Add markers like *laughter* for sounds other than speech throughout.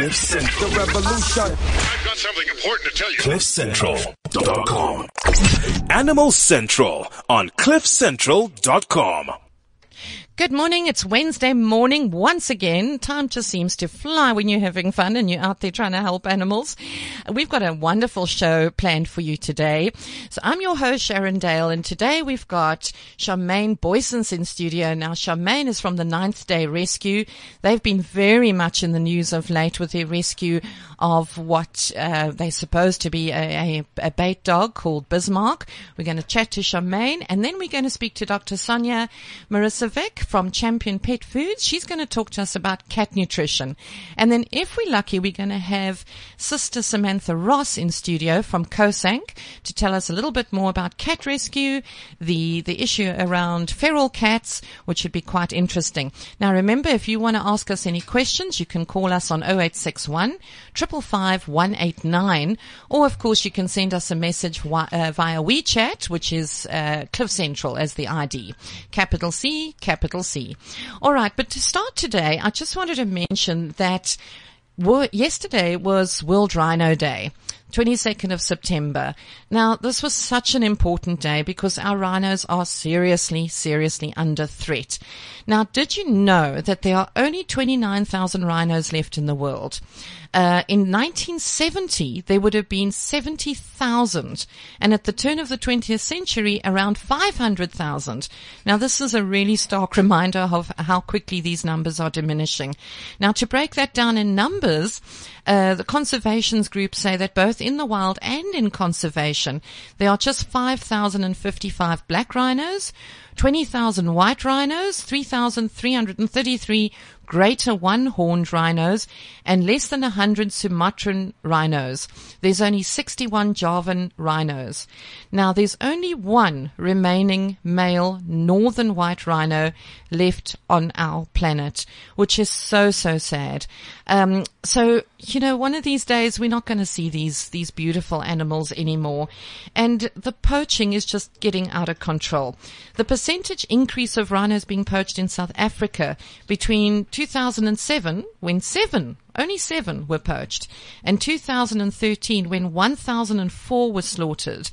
Cliff Central. The revolution. I've got something important to tell you. CliffCentral.com. Animal Central on CliffCentral.com. Good morning. It's Wednesday morning once again. Time just seems to fly when you're having fun and you're out there trying to help animals. We've got a wonderful show planned for you today. So I'm your host, Sharon Dale, and today we've got Charmaine Boysons in studio. Now, Charmaine is from the Ninth Day Rescue. They've been very much in the news of late with their rescue of what uh, they're supposed to be a, a, a bait dog called Bismarck. We're going to chat to Charmaine, and then we're going to speak to Dr. Sonia Marisovic from Champion Pet Foods. She's going to talk to us about cat nutrition. And then if we're lucky, we're going to have Sister Samantha Ross in studio from COSANC to tell us a little bit more about cat rescue, the, the issue around feral cats, which should be quite interesting. Now remember, if you want to ask us any questions, you can call us on 0861 555 189, or of course you can send us a message wi- uh, via WeChat, which is uh, Cliff Central as the ID. Capital C, capital C. All right, but to start today, I just wanted to mention that yesterday was World Rhino Day. 22nd of September. Now, this was such an important day because our rhinos are seriously, seriously under threat. Now, did you know that there are only 29,000 rhinos left in the world? Uh, in 1970, there would have been 70,000. And at the turn of the 20th century, around 500,000. Now, this is a really stark *laughs* reminder of how quickly these numbers are diminishing. Now, to break that down in numbers, uh, the conservations groups say that both in the wild and in conservation, there are just 5,055 black rhinos, 20,000 white rhinos, 3,333 greater one-horned rhinos, and less than 100 Sumatran rhinos. There's only 61 Javan rhinos. Now, there's only one remaining male northern white rhino left on our planet, which is so, so sad. Um, so, you know, one of these days we're not going to see these, these beautiful animals anymore. And the poaching is just getting out of control. The percentage increase of rhinos being poached in South Africa between 2007, when seven, only seven were poached, and 2013, when 1,004 were slaughtered.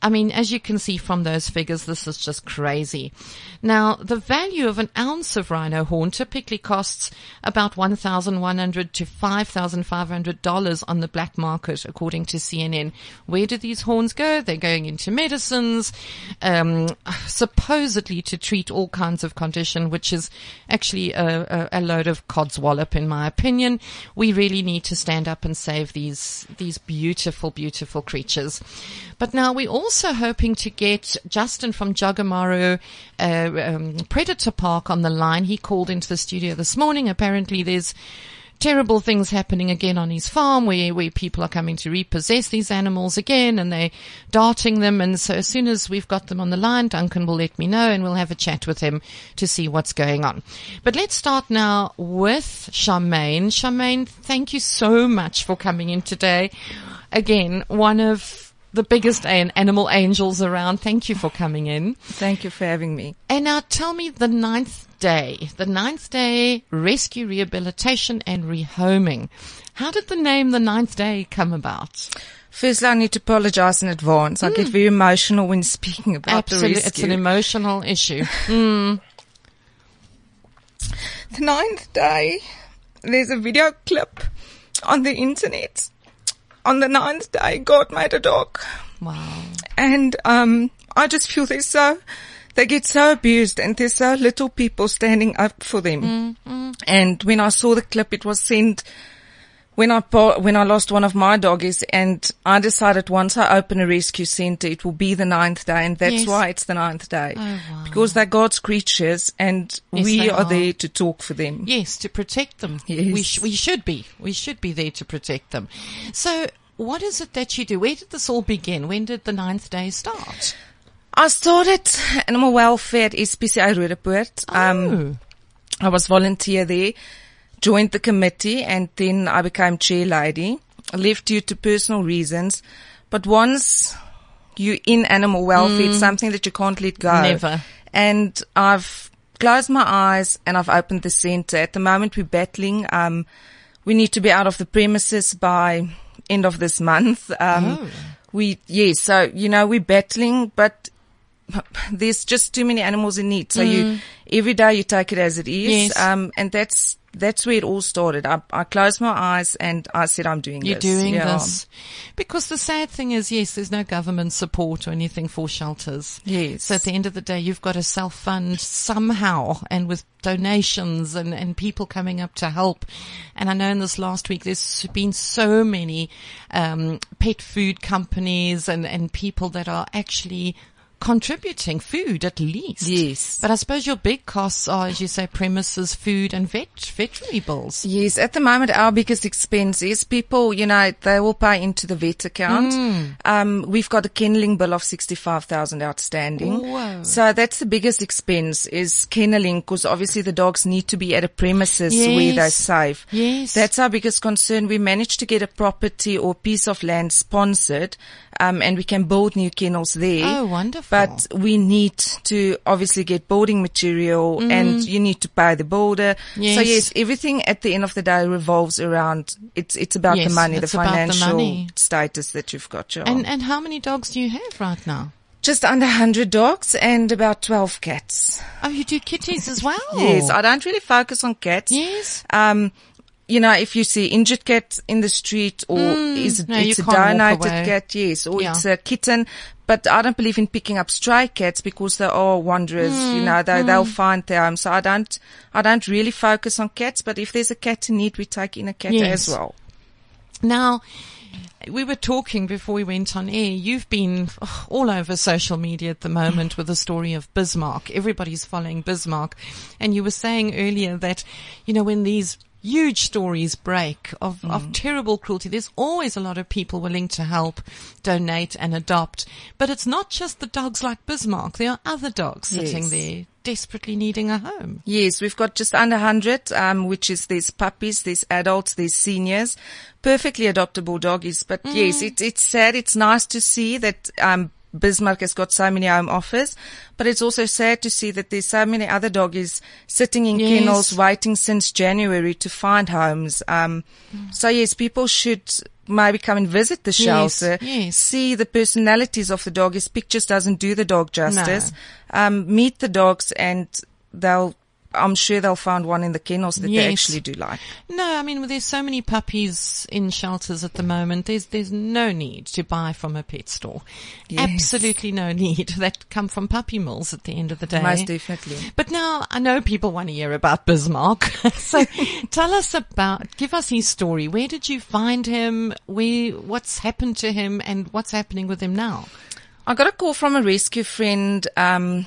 I mean, as you can see from those figures, this is just crazy. Now, the value of an ounce of rhino horn typically costs about $1,100 to 5,500 dollars on the black market, according to CNN. Where do these horns go? They're going into medicines, um, supposedly to treat all kinds of condition, which is actually a, a, a load of codswallop, in my opinion. We really need to stand up and save these these beautiful, beautiful creatures. But now we're also hoping to get Justin from Jagamaro uh, um, Predator Park on the line. He called into the studio this morning. Apparently, there's terrible things happening again on his farm where, where people are coming to repossess these animals again and they're darting them. And so as soon as we've got them on the line, Duncan will let me know and we'll have a chat with him to see what's going on. But let's start now with Charmaine. Charmaine, thank you so much for coming in today. Again, one of the biggest animal angels around. Thank you for coming in. Thank you for having me. And now tell me the ninth day, the ninth day rescue, rehabilitation and rehoming. How did the name the ninth day come about? Firstly, I need to apologize in advance. I get very emotional when speaking about Absolutely. the It's an emotional issue. *laughs* Mm. the ninth day, there's a video clip on the internet. On the ninth day, God made a dog. Wow. And, um, I just feel they're so, they get so abused and there's so little people standing up for them. Mm-hmm. And when I saw the clip, it was sent when I when I lost one of my doggies and I decided once I open a rescue center, it will be the ninth day and that's Yes. why it's the ninth day. Oh, wow. Because they're God's creatures and Yes, we are, are. there to talk for them. Yes, to protect them. Yes. We, sh- we should be. We should be there to protect them. So what is it that you do? Where did this all begin? When did the ninth day start? I started animal welfare at SPCA Roodepoort. Um, oh. I was volunteer there, joined the committee and then I became chair lady. I left due to personal reasons, but once you're in animal welfare, it's something that you can't let go. Never. And I've closed my eyes and I've opened the center. At the moment we're battling, um, we need to be out of the premises by end of this month. Um, Oh. we, yes, so, you know, we're battling, but *laughs* there's just too many animals in need. So you, every day you take it as it is. Mm. Yes. Um, and that's, that's where it all started. I, I closed my eyes and I said, I'm doing You're this. doing Yeah. this. Because the sad thing is, yes, there's no government support or anything for shelters. Yes. So at the end of the day, you've got to self-fund somehow and with donations and, and people coming up to help. And I know in this last week, there's been so many, um, pet food companies and, and people that are actually contributing food at least. Yes. But I suppose your big costs are, as you say, premises, food and vet, veterinary bills. Yes, at the moment our biggest expense is people, you know, they will pay into the vet account. Mm. Um, we've got a kenneling bill of 65,000 outstanding. Whoa. So that's the biggest expense is kenneling because obviously the dogs need to be at a premises where they're safe. Yes. That's our biggest concern. We managed to get a property or piece of land sponsored, um, and we can build new kennels there. Oh, wonderful. But we need to obviously get building material and you need to buy the builder. So Mm. Yes. yes, everything at the end of the day revolves around, it's, it's about Yes, the money, the about the financial money. status that you've got. Yeah. And, and how many dogs do you have right now? Just under 100 dogs and about 12 cats. Oh, you do kitties as well? Yes, I don't really focus on cats. Yes. Um, you know, if you see injured cat in the street or is Mm. no, it's a donated cat, yes, or Yeah. it's a kitten. But I don't believe in picking up stray cats because they are wanderers. Mm, You know, they they'll find their home. So I don't, I don't really focus on cats. But if there's a cat in need, we take in a cat Yes. as well. Now, we were talking before we went on air. You've been oh, all over social media at the moment with the story of Bismarck. Everybody's following Bismarck. And you were saying earlier that, you know, when these huge stories break of, Mm. of terrible cruelty, there's always a lot of people willing to help, donate and adopt. But it's not just the dogs like Bismarck. There are other dogs sitting Yes. there desperately needing a home. Yes, we've got just under 100, um, which is there's puppies, there's adults, there's seniors, perfectly adoptable doggies. But Mm. yes, it, it's sad. It's nice to see that, um, Bismarck has got so many home offers, but it's also sad to see that there's so many other doggies sitting in Yes. kennels waiting since January to find homes. Um, so yes, people should maybe come and visit the Yes, shelter, yes. see the personalities of the doggies. Pictures doesn't do the dog justice. Um, meet the dogs and they'll, I'm sure they'll find one in the kennels that they actually do like. No, I mean, there's so many puppies in shelters at the moment. There's, there's no need to buy from a pet store. Yes. Absolutely no need *laughs* that come from puppy mills at the end of the day. Most definitely. But now I know people want to hear about Bismarck. *laughs* so *laughs* tell us about, give us his story. Where did you find him? Where, what's happened to him and what's happening with him now? I got a call from a rescue friend, um,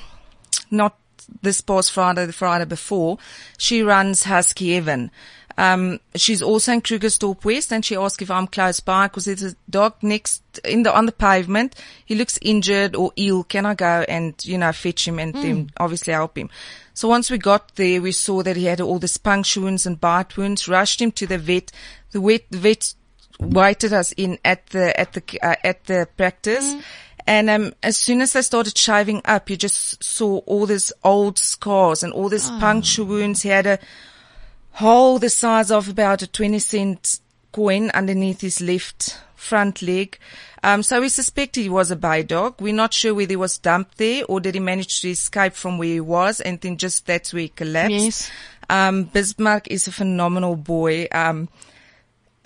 not this past Friday, the Friday before. She runs Husky Heaven. Um, she's also in Krugersdorp West and she asked if I'm close by because there's a dog next in the, on the pavement. He looks injured or ill. Can I go and, you know, fetch him and then obviously help him? So once we got there, we saw that he had all these puncture wounds and bite wounds, rushed him to the vet. The vet, the vet waited us in at the, at the, uh, at the practice. And um, as soon as they started shaving up, you just saw all these old scars and all these puncture wounds. He had a hole the size of about a 20 cent coin underneath his left front leg. Um, so we suspect he was a bait dog. We're not sure whether he was dumped there or did he manage to escape from where he was and then just that's where he collapsed. Yes. Um, Bismarck is a phenomenal boy. Um, *sighs*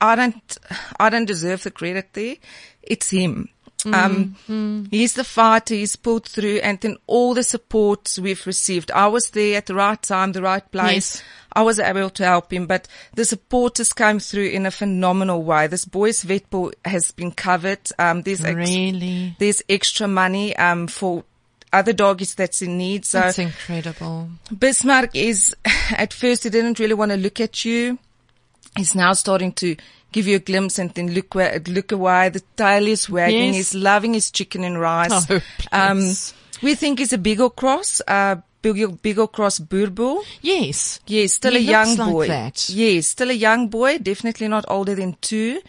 I don't, I don't deserve the credit there. It's him. Um, he's the fighter. He's pulled through and then all the support we've received. I was there at the right time, the right place. Yes. I was able to help him, but the support has come through in a phenomenal way. This boy's vet bill has been covered. Um, there's, ex- Really? there's extra money, um, for other doggies that's in need. So That's incredible. Bismarck is, *sighs* at first he didn't really want to look at you. He's now starting to give you a glimpse and then look where, look away. The tail is wagging. Yes. He's loving his chicken and rice. Oh, um, we think he's a Beagle Cross, uh, Beagle Cross Boerboel. Yes. Yes, still He a young like boy. that. Yes, still a young boy, definitely not older than two.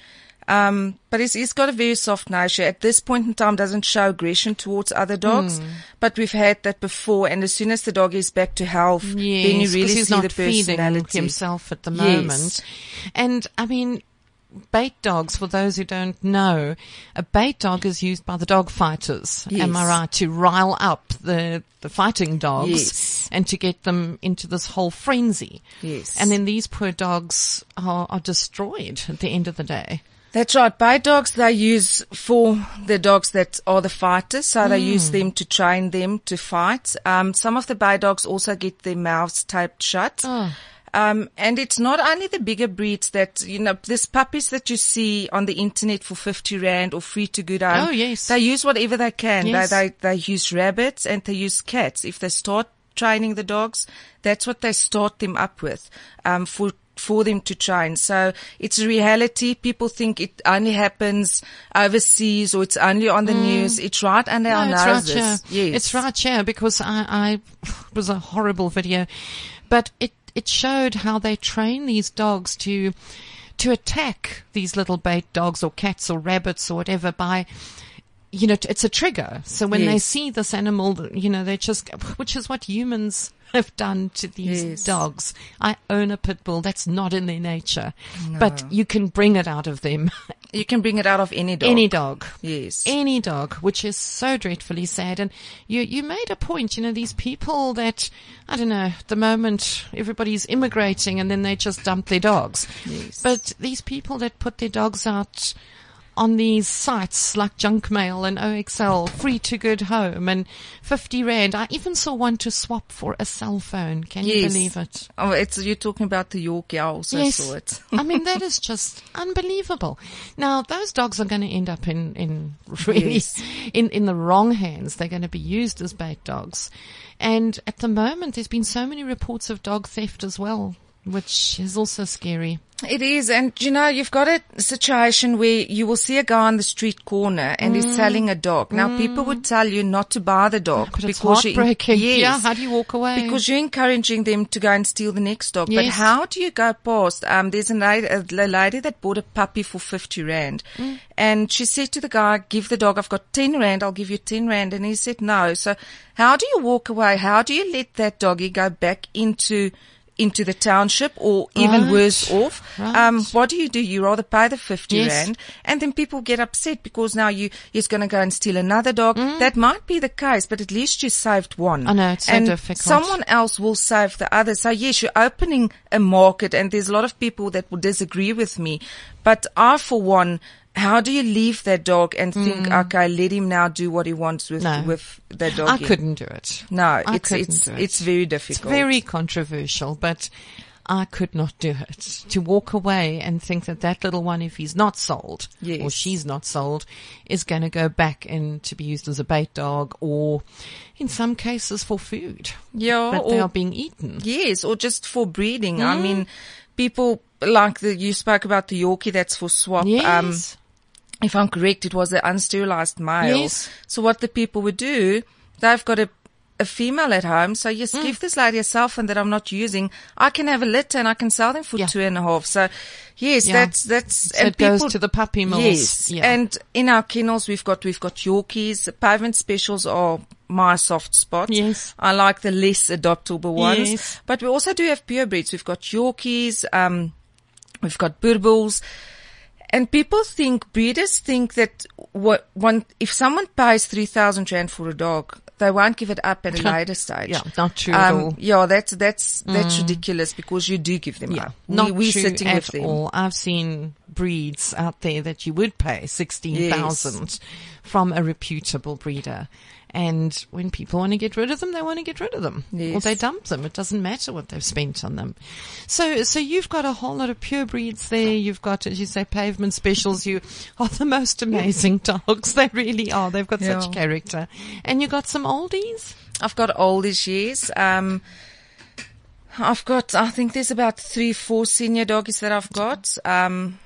Um, but he's, he's got a very soft nature. At this point in time, doesn't show aggression towards other dogs. Hmm. But we've had that before. And as soon as the dog is back to health, then you Yes, really he's see not the feeding personality. himself at the Yes. moment. And I mean, bait dogs, for those who don't know, a bait dog is used by the dog fighters. Am I Yes. right? To rile up the, the fighting dogs Yes. and to get them into this whole frenzy. Yes. And then these poor dogs are, are destroyed at the end of the day. That's right. Bait dogs they use for the dogs that are the fighters, so they use Hmm. them to train them to fight. Um, some of the bait dogs also get their mouths taped shut. Oh. Um, and it's not only the bigger breeds that, you know, these puppies that you see on the internet for 50 rand or free to good home. Oh, yes. They use whatever they can. Yes. They, they, they use rabbits and they use cats. If they start training the dogs, that's what they start them up with, um, for for them to train. So it's a reality. People think it only happens overseas or it's only on the news. It's right under our Mm. No, it's right noses. here. Yes. It's right here because I, I *laughs* it was a horrible video, but it it showed how they train these dogs to to attack these little bait dogs or cats or rabbits or whatever by. You know, it's a trigger. So when they see this animal, you know, they just, which is what humans *laughs* have done to these Yes. dogs. I own a pit bull. That's not in their nature, but you can bring it out of them. *laughs* You can bring it out of any dog. Any dog. Yes. Any dog, which is so dreadfully sad. And you, you made a point, you know, these people that, I don't know, the moment everybody's immigrating and then they just dump their dogs. Yes. But these people that put their dogs out on these sites like Junkmail and OXL, free to good home and 50 rand. I even saw one to swap for a cell phone. Can you believe it? Oh, it's, you're talking about the Yorkie. I also saw it. I mean, that is just unbelievable. Now, those dogs are going to end up in, in really, Yes. *laughs* in, in the wrong hands. They're going to be used as bait dogs. And at the moment, there's been so many reports of dog theft as well, which is also scary. It is, and you know, you've got a situation where you will see a guy on the street corner and he's selling a dog. Now, people would tell you not to buy the dog But it's you- heartbreaking. *laughs* yes, Yeah, how do you walk away? Because you're encouraging them to go and steal the next dog. But how do you go past? Um, there's a lady, a lady that bought a puppy for 50 rand. Mm. And she said to the guy, give the dog, I've got 10 rand, I'll give you 10 rand. And he said no. So how do you walk away? How do you let that doggy go back into into the township or even Right. worse off. Right. Um, what do you do? You rather pay the 50 Yes. rand and then people get upset because now you, he's going to go and steal another dog. That might be the case, but at least you saved one. Mm. I know, it's so difficult. Someone else will save the other. So yes, you're opening a market and there's a lot of people that will disagree with me, but I for one, how do you leave that dog and think, okay, let him now do what he wants with, Mm. No. with the dog? I couldn't do it. No, I it's, it's, it. it's very It's difficult. very controversial, but I could not do it. To walk away and think that that little one, if he's not sold or she's not sold, is going to go back and to be used as a bait dog or in some cases for food. yeah, But they are being eaten. Yes, or just for breeding. I Mm. mean, people like the, you spoke about the Yorkie that's for swap. Um, Yes. If I'm correct, it was an unsterilized male. Yes. So what the people would do, they've got a, a female at home. So yes, Mm. give this lady a cell phone that I'm not using. I can have a litter and I can sell them for Yeah. two and a half. So yes, Yeah. that's, that's, So it goes to the puppy mills. Yes. Yeah. And in our kennels, we've got, we've got Yorkies. Pavement specials are my soft spot. Yes. I like the less adoptable ones. Yes. But we also do have pure breeds. We've got Yorkies, um, we've got Boerboels. And people think, breeders think that what one, if someone pays 3,000 rand for a dog, they won't give it up at a *laughs* later stage. Yeah, not true at um, all. Yeah, that's, that's, that's mm. ridiculous because you do give them Yeah, up. not we, we're true sitting at with them. all. I've seen breeds out there that you would pay sixteen thousand from a reputable breeder, and when people want to get rid of them, they want to get rid of them, or they dump them. It doesn't matter what they've spent on them. So, so you've got a whole lot of pure breeds there. You've got, as you say, pavement specials. You are the most amazing *laughs* dogs. They really are. They've got Yeah. such character, and you got some oldies. I've got oldies years. Um, I've got, I think there's about three, four senior doggies that I've got. Um,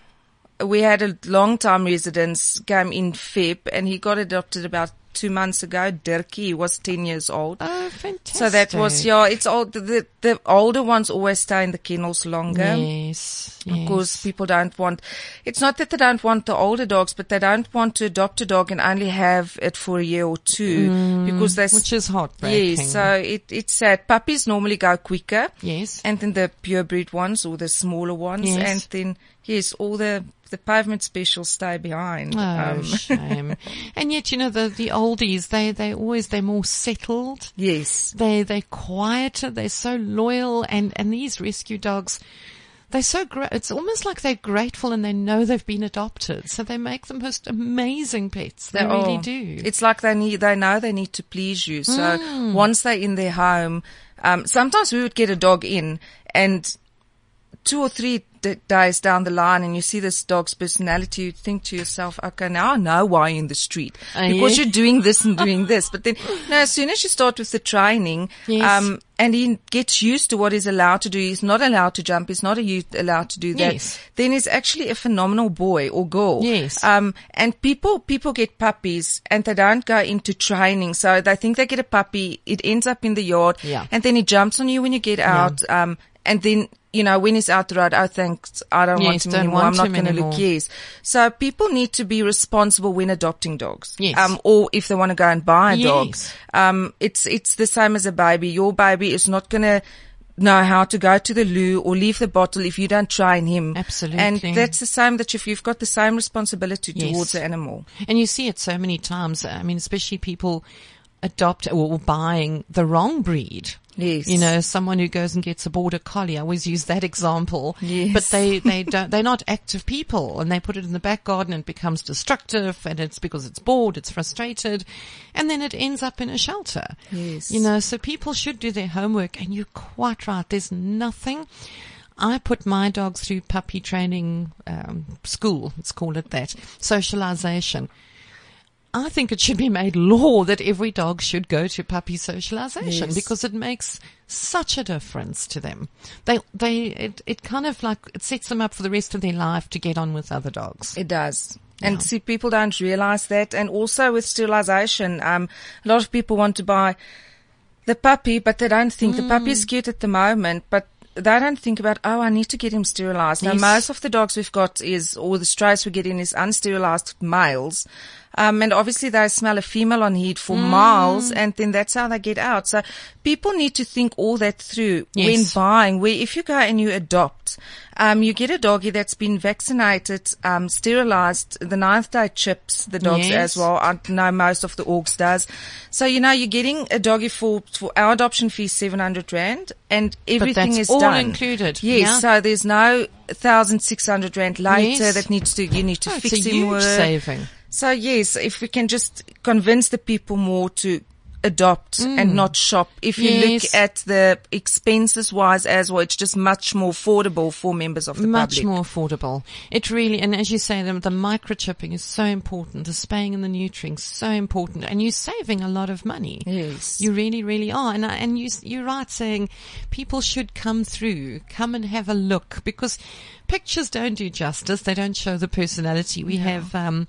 we had a long time residence came in Feb and he got adopted about two months ago. Dirkie was 10 years old. Oh, fantastic. So that was, yeah, it's old. The, the older ones always stay in the kennels longer. Yes. yes. Because people don't want, it's not that they don't want the older dogs, but they don't want to adopt a dog and only have it for a year or two because they Mm, Which is heartbreaking. Yes, so it, it's sad. Puppies normally go quicker. Yes. And then the purebred ones or the smaller ones. Yes. And then, yes, all the, the pavement specials stay behind. Oh, Um, shame. *laughs* and yet, you know, the, the oldies, they, they always, they're more settled. yes. They, they're quieter. They're so loyal. And, and these rescue dogs, they're so great. It's almost like they're grateful and they know they've been adopted. So they make the most amazing pets. They, really do. It's like they need, they know they need to please you. So Mm. once they're in their home, um, sometimes we would get a dog in and two or three d- days down the line and you see this dog's personality, you think to yourself, okay, now I know why you're in the street Uh, because yeah. you're doing this and doing this. But then, *laughs* no, as soon as you start with the training, Yes. um, and he gets used to what he's allowed to do, he's not allowed to jump, he's not a youth allowed to do that. Yes. Then he's actually a phenomenal boy or girl. Yes. Um, and people, people get puppies and they don't go into training. So they think they get a puppy. It ends up in the yard. Yeah. And then he jumps on you when you get out. Um, and then, you know, when he's out the road, oh, thanks. I don't want Yes, him don't anymore. want I'm not going to look. Yes. So people need to be responsible when adopting dogs. Yes. Um, or if they want to go and buy a dog. Um, it's, it's the same as a baby. Your baby is not going to know how to go to the loo or leave the bottle if you don't train him. Absolutely. And that's the same that if you've got the same responsibility Yes. towards the animal. And you see it so many times. I mean, especially people adopt or buying the wrong breed. Yes. You know, someone who goes and gets a border collie. I always use that example. Yes. But they, *laughs* they don't, they're not active people and they put it in the back garden and it becomes destructive and it's because it's bored, it's frustrated and then it ends up in a shelter. Yes. You know, so people should do their homework and you're quite right. There's nothing. I put my dogs through puppy training um, school. Let's call it that. Socialization. I think it should be made law that every dog should go to puppy socialization Yes. because it makes such a difference to them. They, they, it, it kind of like, it sets them up for the rest of their life to get on with other dogs. It does. And see, people don't realize that. And also with sterilization, um, a lot of people want to buy the puppy, but they don't think the puppy Mm. is cute at the moment, but they don't think about, oh, I need to get him sterilized. Now, Yes. most of the dogs we've got is, or the strays we get in is unsterilized males. Um, and obviously they smell a female on heat for Mm. miles and then that's how they get out. So people need to think all that through when buying, where if you go and you adopt, um, you get a doggy that's been vaccinated, um, sterilized, the ninth day chips, the dogs Yes. as well. I know most of the orgs does. So, you know, you're getting a doggy for, for our adoption fee, 700 rand and everything is all done. included. Yes. Yeah. So there's no 1,600 rand later Yes. that needs to, you need to Oh, fix it's a him huge with. saving. So yes, if we can just convince the people more to adopt and not shop. If you Mm. Yes. look at the expenses wise as well, it's just much more affordable for members of the much public. Much more affordable. It really, and as you say, the, the microchipping is so important. The spaying and the neutering so important, and you're saving a lot of money. Yes. you really, really are. And and you you're right saying people should come through, come and have a look because pictures don't do justice. They don't show the personality. We have. um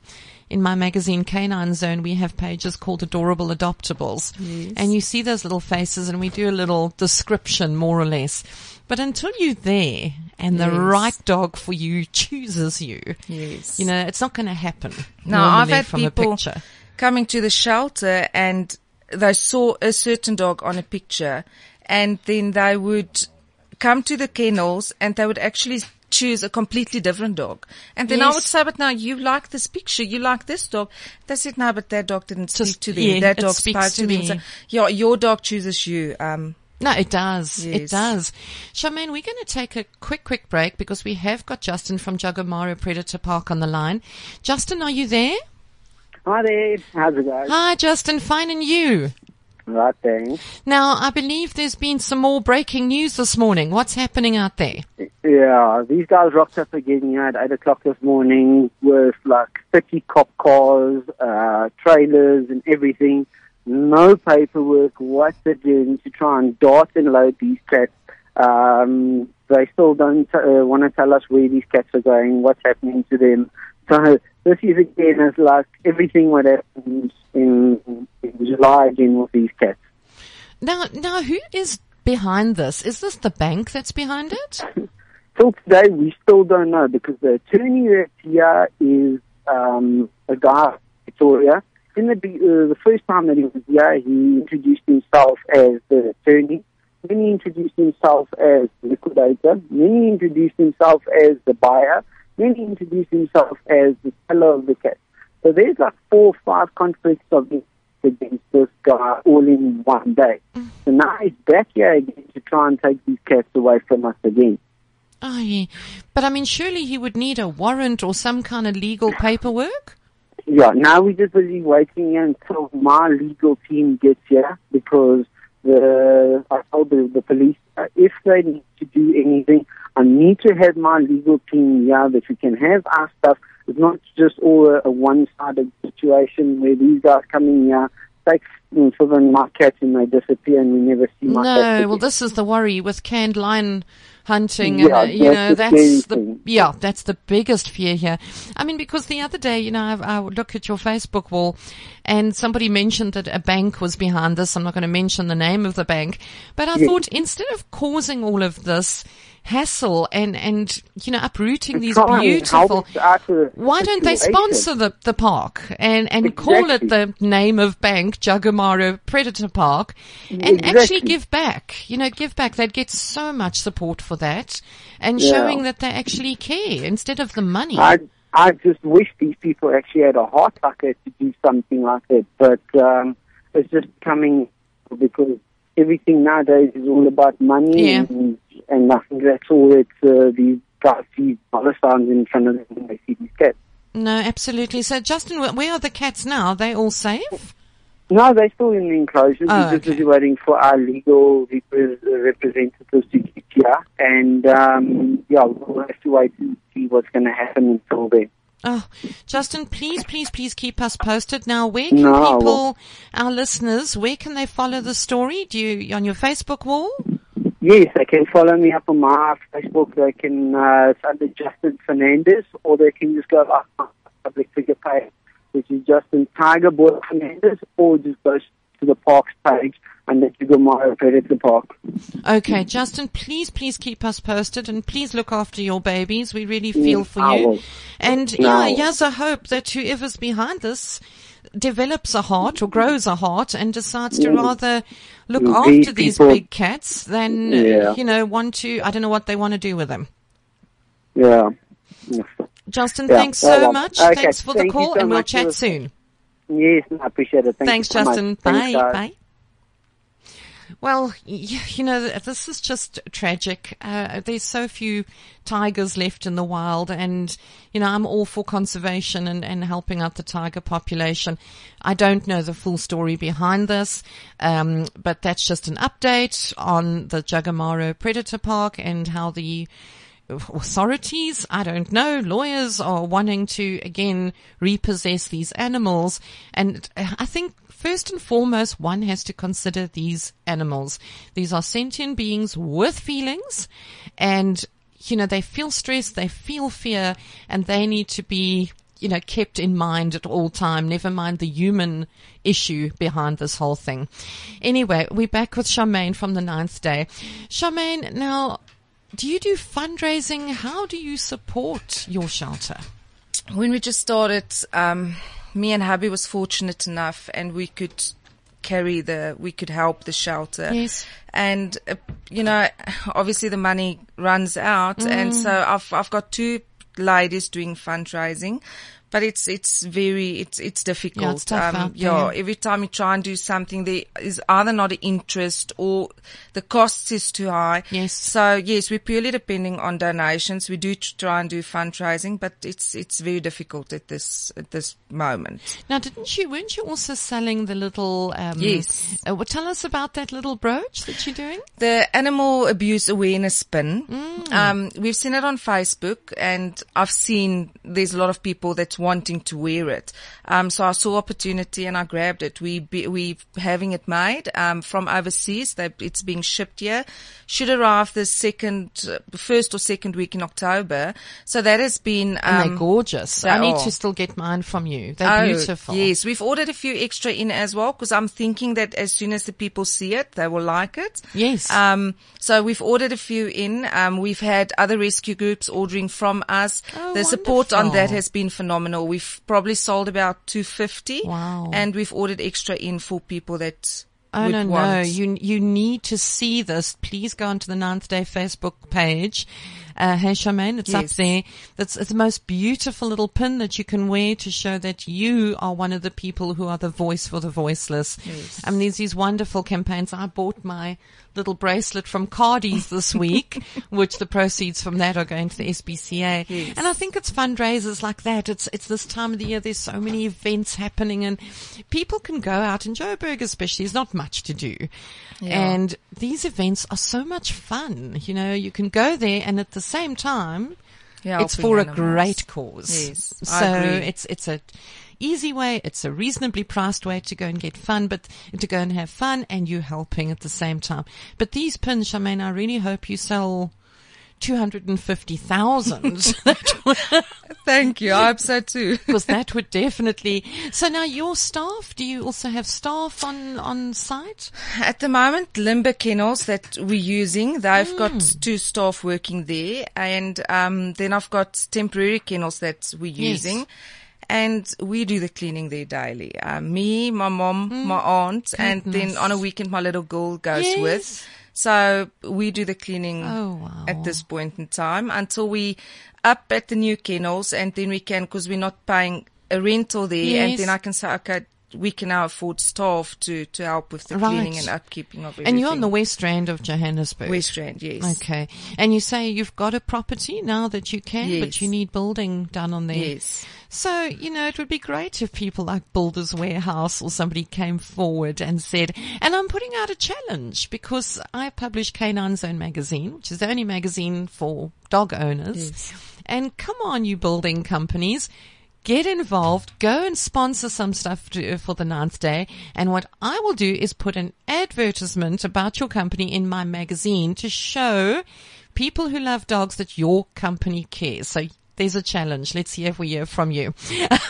in my magazine Canine Zone, we have pages called Adorable Adoptables. And you see those little faces and we do a little description more or less. But until you're there and the right dog for you chooses you, Yes. you know, it's not going to happen. No, I've had people coming to the shelter and they saw a certain dog on a picture and then they would come to the kennels and they would actually choose a completely different dog. And then I would say, but now you like this picture, you like this dog. They said, no, but that dog didn't speak Just- to them. yeah, that dog speaks spoke to to, them. me. So, yeah, your dog chooses you. Um, No, it does. It Yes. does. Charmaine, we're going to take a quick, quick break because we have got Justin from Jagamaro Predator Park on the line. Justin, are you there? Hi there. How's it going? Hi, Justin. Fine, and you? Right, thanks. Now, I believe there's been some more breaking news this morning. What's happening out there? Yeah, these guys rocked up again here at 8 o'clock this morning with like 30 cop cars, uh, trailers and everything. No paperwork, what they're doing to try and dart and load these cats. Um, they still don't uh, want to tell us where these cats are going, what's happening to them. So this is again as like everything what happens in, in July again with these cats. Now, now, who is behind this? Is this the bank that's behind it? *laughs* Till today, we still don't know because the attorney that's here is um, a guy Victoria. In the, uh, the first time that he was here, he introduced himself as the attorney. Then he introduced himself as the liquidator. Then he introduced himself as the buyer. Then he introduced himself as the seller of the cat. So there's like four or five conflicts of this against this guy all in one day. So now he's back here again to try and take these cats away from us again. Oh, yeah. But I mean, surely he would need a warrant or some kind of legal paperwork? Yeah, now we're just busy waiting until my legal team gets here because the I told the, the police uh, if they need to do anything, I need to have my legal team here that we can have our stuff. It's not just all a, a one-sided situation where these guys come in here, take seven my cats and they disappear and we never see cats No, again. well, this is the worry with canned lion hunting. Yeah, and, uh, you know, that's the scary that's the, thing. yeah, that's the biggest fear here. I mean, because the other day, you know, I, I would look at your Facebook wall and somebody mentioned that a bank was behind this. I'm not going to mention the name of the bank, but I thought instead of causing all of this hassle and, and, you know, uprooting these Try and help beautiful, us out of the why don't they sponsor the, the park and, and call it the name of bank, Jagamaro Predator Park, and actually give back? You know, give back. They'd get so much support for that and Yeah. showing that they actually care instead of the money. I I just wish these people actually had a heart like that to do something like that, but um, it's just coming because everything nowadays is all about money, Yeah. and, and I think that's all that uh, these guys see dollar signs in front of them when they see these cats. no, absolutely. So, Justin, where are the cats now? Are they all safe? No, they're still in the enclosures. Oh, We're just okay. busy waiting for our legal repre- uh, representatives to get here, and um, yeah, we'll have to wait and see what's going to happen until then. Oh, Justin, please, please, please keep us posted. Now, where can No, people, our listeners, where can they follow the story? Do you, on your Facebook wall? Yes, they can follow me up on my Facebook. They can uh, it's under Justin Fernandez, or they can just go up my public figure page, which is Justin Tiger Boy Fernandez, or just go to the parks page and let you go under Jagamaro the Park. Okay, Justin, please, please keep us posted and please look after your babies. We really mm, feel for I you. will. And No. yeah, here's a hope that whoever's behind this develops a heart or grows a heart and decides to mm. rather look These after these big cats than, Yeah. you know, want to, I don't know what they want to do with them. Yeah. Justin, Yeah, thanks so well, much. okay, Thanks for the thank you call so and we'll chat the- soon. Yes, I appreciate it. Thank Thanks, so. Justin. Thanks, Bye. guys. Bye. Well, you know, this is just tragic. Uh, there's so few tigers left in the wild and, you know, I'm all for conservation and, and helping out the tiger population. I don't know the full story behind this, um, but that's just an update on the Jagamaro Predator Park and how the authorities, I don't know, lawyers are wanting to again repossess these animals. And uh, I think first and foremost, one has to consider these animals. These are sentient beings with feelings and you know, they feel stress, they feel fear, and they need to be, you know, kept in mind at all time, never mind the human issue behind this whole thing. Anyway, we're back with Charmaine from the ninth day. Charmaine, now, do you do fundraising? How do you support your shelter? When we just started, um, me and hubby was fortunate enough and we could carry the, we could help the shelter. Yes. And, uh, you know, obviously the money runs out. And Mm. so I've, I've got two ladies doing fundraising. But it's it's very it's it's difficult. Yeah, it's tough um, yeah, every time you try and do something, there is either not an interest or the cost is too high. Yes. So yes, we're purely depending on donations. We do try and do fundraising, but it's it's very difficult at this at this moment. Now, didn't you, weren't you also selling the little, um, Yes. Uh, well, tell us about that little brooch that you're doing. The animal abuse awareness pin. Mm. Um, we've seen it on Facebook, and I've seen there's a lot of people that's just wanting to wear it. Um, so I saw opportunity and I grabbed it. We be, we having it made um, from overseas. They, it's being shipped here. Should arrive the second, first or second week in October. So that has been. And Um, they're gorgeous. they I need are. to still get mine from you. They're Oh, beautiful. Yes, we've ordered a few extra in as well because I'm thinking that as soon as the people see it, they will like it. Yes. Um, so we've ordered a few in. Um, we've had other rescue groups ordering from us. Oh, the support on that has been phenomenal. We've probably sold about 250. Wow. And we've ordered extra in for people that Oh no, no! You you need to see this. Please go onto the Ninth Day Facebook page. Uh, hey Charmaine, it's up there. That's it's the most beautiful little pin that you can wear to show that you are one of the people who are the voice for the voiceless. Yes. I mean, there's these wonderful campaigns. I bought my little bracelet from Cardies this week, *laughs* which the proceeds from that are going to the SPCA. Yes. And I think it's fundraisers like that. It's it's this time of the year. There's so many events happening, and people can go out. In Joburg, especially, there's not much to do, and these events are so much fun. You know, you can go there, and at the same time, Yeah, it's for animals. a great cause. Yes, so it's it's a easy way. It's a reasonably priced way to go and get fun, but to go and have fun, and you helping at the same time. But these pins, Charmaine, I really hope you sell. 250,000. *laughs* Thank you. I hope so too. *laughs* because that would definitely. So now your staff, do you also have staff on, on site? At the moment, Limber Kennels that we're using, they've got Hmm. two staff working there, and um, then I've got temporary kennels that we're Yes. And we do the cleaning there daily. Uh, me, my mom, my aunt, and then. On a weekend my little girl goes Yes. with. So we do the cleaning Oh, wow. at this point in time until we up at the new kennels and then we can, cause we're not paying a rental there and then I can say, okay, we can now afford staff to, to help with the Right. cleaning and upkeeping of everything. And you're on the west end of Johannesburg. West Rand, yes. Okay. And you say you've got a property now that you can, but you need building done on there. Yes. So, you know, it would be great if people like Builders Warehouse or somebody came forward and said, and I'm putting out a challenge because I publish Canine Zone magazine, which is the only magazine for dog owners. Yes. And come on, you building companies. Get involved, go and sponsor some stuff to, for the ninth day. And what I will do is put an advertisement about your company in my magazine to show people who love dogs that your company cares. So there's a challenge. Let's see if we hear from you.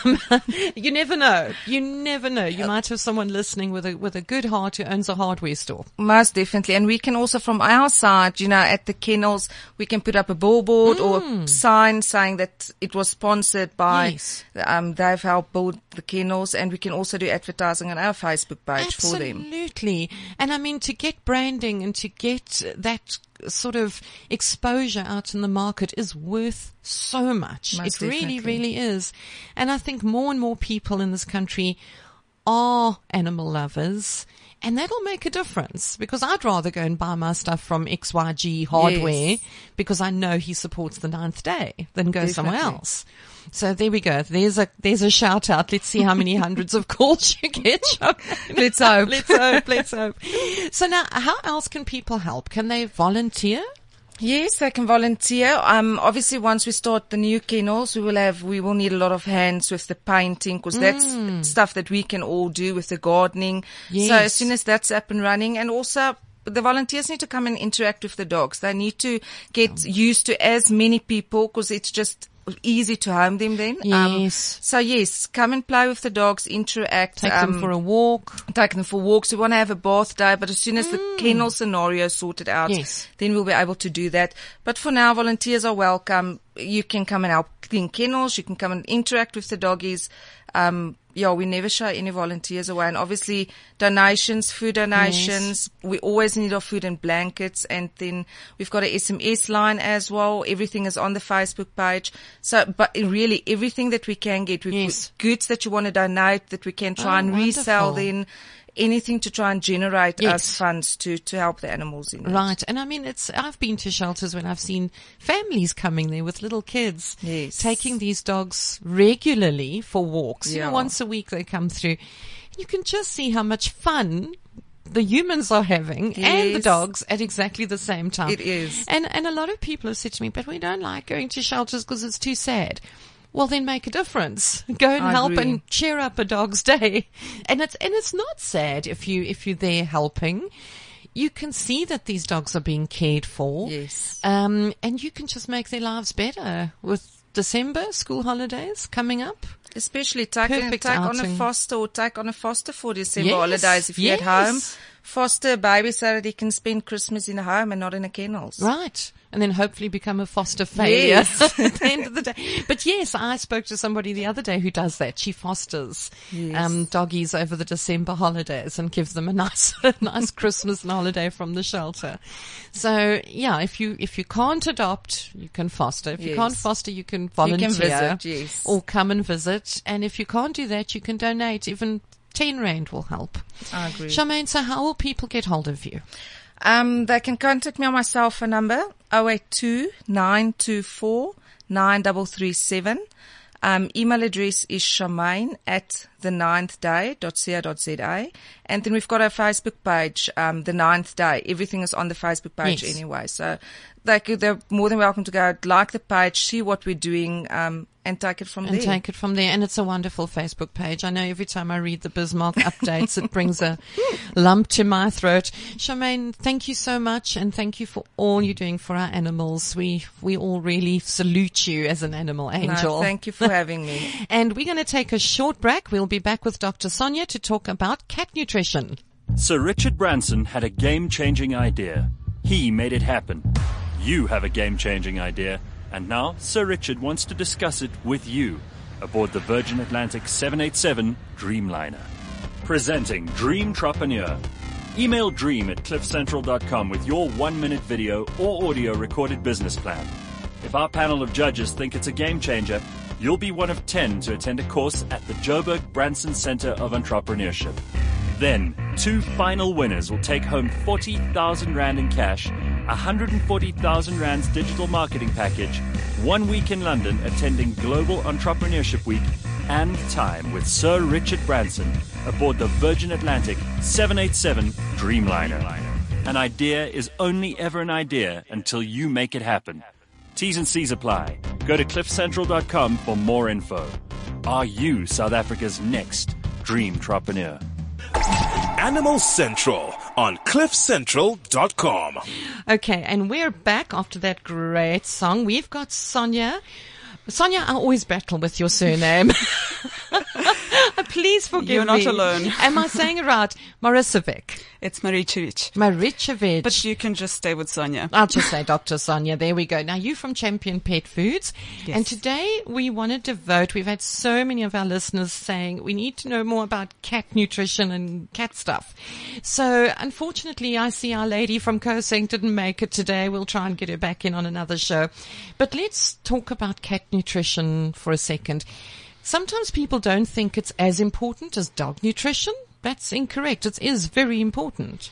Um, *laughs* you never know. You never know. You might have someone listening with a with a good heart who owns a hardware store. Most definitely. And we can also from our side, you know, at the kennels, we can put up a billboard or a sign saying that it was sponsored by, Yes. um, they've helped build the kennels and we can also do advertising on our Facebook page for them. Absolutely. And I mean, to get branding and to get that sort of exposure out in the market is worth so much. Most it really, really is. And I think more and more people in this country are animal lovers. And that'll make a difference because I'd rather go and buy my stuff from XYG hardware Yes. because I know he supports the ninth day than go somewhere else. So there we go. There's a, there's a shout out. Let's see how many *laughs* hundreds of calls you get. Let's hope. *laughs* let's hope. Let's hope. So now, how else can people help? Can they volunteer? Yes, they can volunteer. Um, obviously, once we start the new kennels, we will have we will need a lot of hands with the painting because that's stuff that we can all do with the gardening. So as soon as that's up and running, and also the volunteers need to come and interact with the dogs. They need to get used to as many people because it's just easy to home them then. Um, Yes. so yes, come and play with the dogs, interact. Take um, them for a walk. take them for walks. We want to have a bath day, but as soon as the kennel scenario is sorted out, Mm. Yes. then we'll be able to do that. But for now, volunteers are welcome. You can come and help clean kennels. You can come and interact with the doggies. Um, yeah, we never shy any volunteers away. And obviously donations, food donations. We always need our food and blankets. And then we've got a SMS line as well. Everything is on the Facebook page. So, but really everything that we can get, we've Yes. goods that you want to donate that we can try Oh, and resell then anything to try and generate Yes. us funds to, to help the animals in it. Right. And I mean, it's, I've been to shelters when I've seen families coming there with little kids. Yes. Taking these dogs regularly for walks. You know, once a week they come through. You can just see how much fun the humans are having and the dogs at exactly the same time. It is. And, and a lot of people have said to me, but we don't like going to shelters because it's too sad. Well then make a difference. Go and I help agree. and cheer up a dog's day. And it's and it's not sad if you if you're there helping. You can see that these dogs are being cared for. Yes. Um, and you can just make their lives better with December school holidays coming up. Especially take, take on a foster or take on a foster for December Yes, holidays if you're at home. Foster a baby so that he can spend Christmas in a home and not in a kennels. Right. And then hopefully become a foster failure Yes. *laughs* at the end of the day. But yes, I spoke to somebody the other day who does that. She fosters um, doggies over the December holidays and gives them a *laughs* nice, a nice Christmas and holiday from the shelter. So yeah, if you if you can't adopt, you can foster. If you can't foster, you can volunteer visit, yes. or come and visit. And if you can't do that, you can donate. Even ten rand will help. I agree. Charmaine, so how will people get hold of you? Um, they can contact me on my cell phone number 082 924 9337. Um, email address is charmaine at the ninth day.co.za. And then we've got our Facebook page, um, the ninth day. Everything is on the Facebook page Yes. anyway. So could, they're more than welcome to go like the page, see what we're doing, um, and take it from and there. take it from there. And it's a wonderful Facebook page. I know every time I read the Bismarck *laughs* updates, it brings a lump to my throat. Charmaine, thank you so much, and thank you for all you're doing for our animals. We we all really salute you as an animal angel. No, thank you for having me. *laughs* and we're going to take a short break. We'll be back with Dr. Sonia to talk about cat nutrition. Sir Richard Branson had a game changing idea. He made it happen. You have a game changing idea, and now Sir Richard wants to discuss it with you aboard the Virgin Atlantic 787 Dreamliner. Presenting Dream Entrepreneur. Email dream at cliffcentral.com with your one minute video or audio recorded business plan. If our panel of judges think it's a game changer, you'll be one of 10 to attend a course at the Joburg Branson Center of Entrepreneurship. Then, two final winners will take home 40,000 Rand in cash, 140,000 Rand's digital marketing package, one week in London attending Global Entrepreneurship Week, and time with Sir Richard Branson aboard the Virgin Atlantic 787 Dreamliner. An idea is only ever an idea until you make it happen. T's and C's apply. Go to cliffcentral.com for more info. Are you South Africa's next dream entrepreneur? Animal Central on cliffcentral.com. Okay, and we're back after that great song. We've got Sonia. Sonia, I always battle with your surname. *laughs* *laughs* Please forgive me. You're not alone. *laughs* Am I saying it right? Maricevic. It's Maricevic. Maricevic. But you can just stay with Sonia. I'll just say Dr. Sonia. There we go. Now you from Champion Pet Foods. Yes. And today we want to devote, we've had so many of our listeners saying we need to know more about cat nutrition and cat stuff. So unfortunately I see our lady from Kosing didn't make it today. We'll try and get her back in on another show. But let's talk about cat nutrition for a second. Sometimes people don't think it's as important as dog nutrition. That's incorrect. It is very important.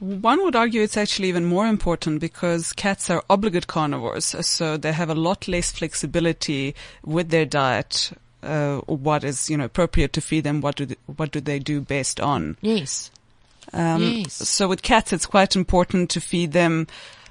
One would argue it's actually even more important because cats are obligate carnivores, so they have a lot less flexibility with their diet. Uh, what is you know appropriate to feed them? What do they, what do they do best on? Yes. Um, Yes. So with cats, it's quite important to feed them